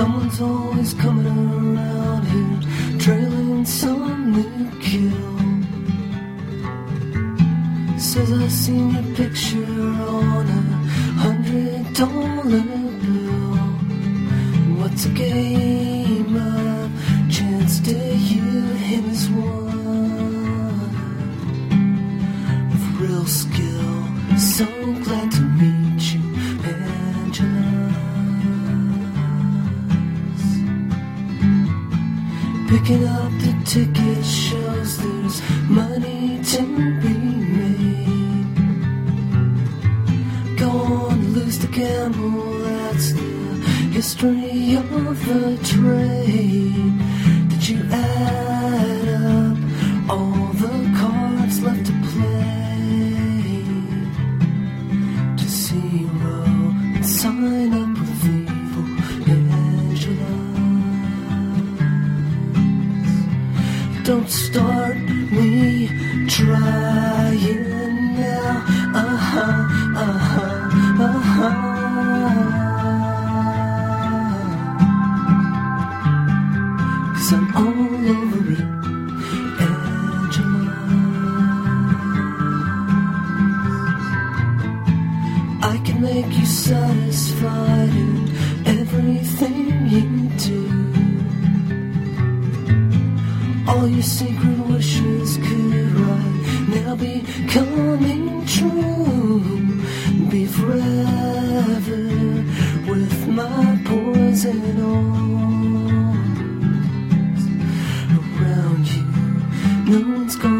Someone's always coming around here, trailing some new kill. Says I've seen your picture on a hundred dollar bill. What's a game of chance to you? Him is one with real skill. So glad to meet Picking up the ticket shows there's money to be made. Go on, lose the gamble, that's the history of the trade. Don't start me trying now. Uh huh, uh huh, uh huh. Cause I'm all over it. I can make you satisfied in everything you do. your secret wishes could right now be coming true. Be forever with my poison arms around you. No one's gone.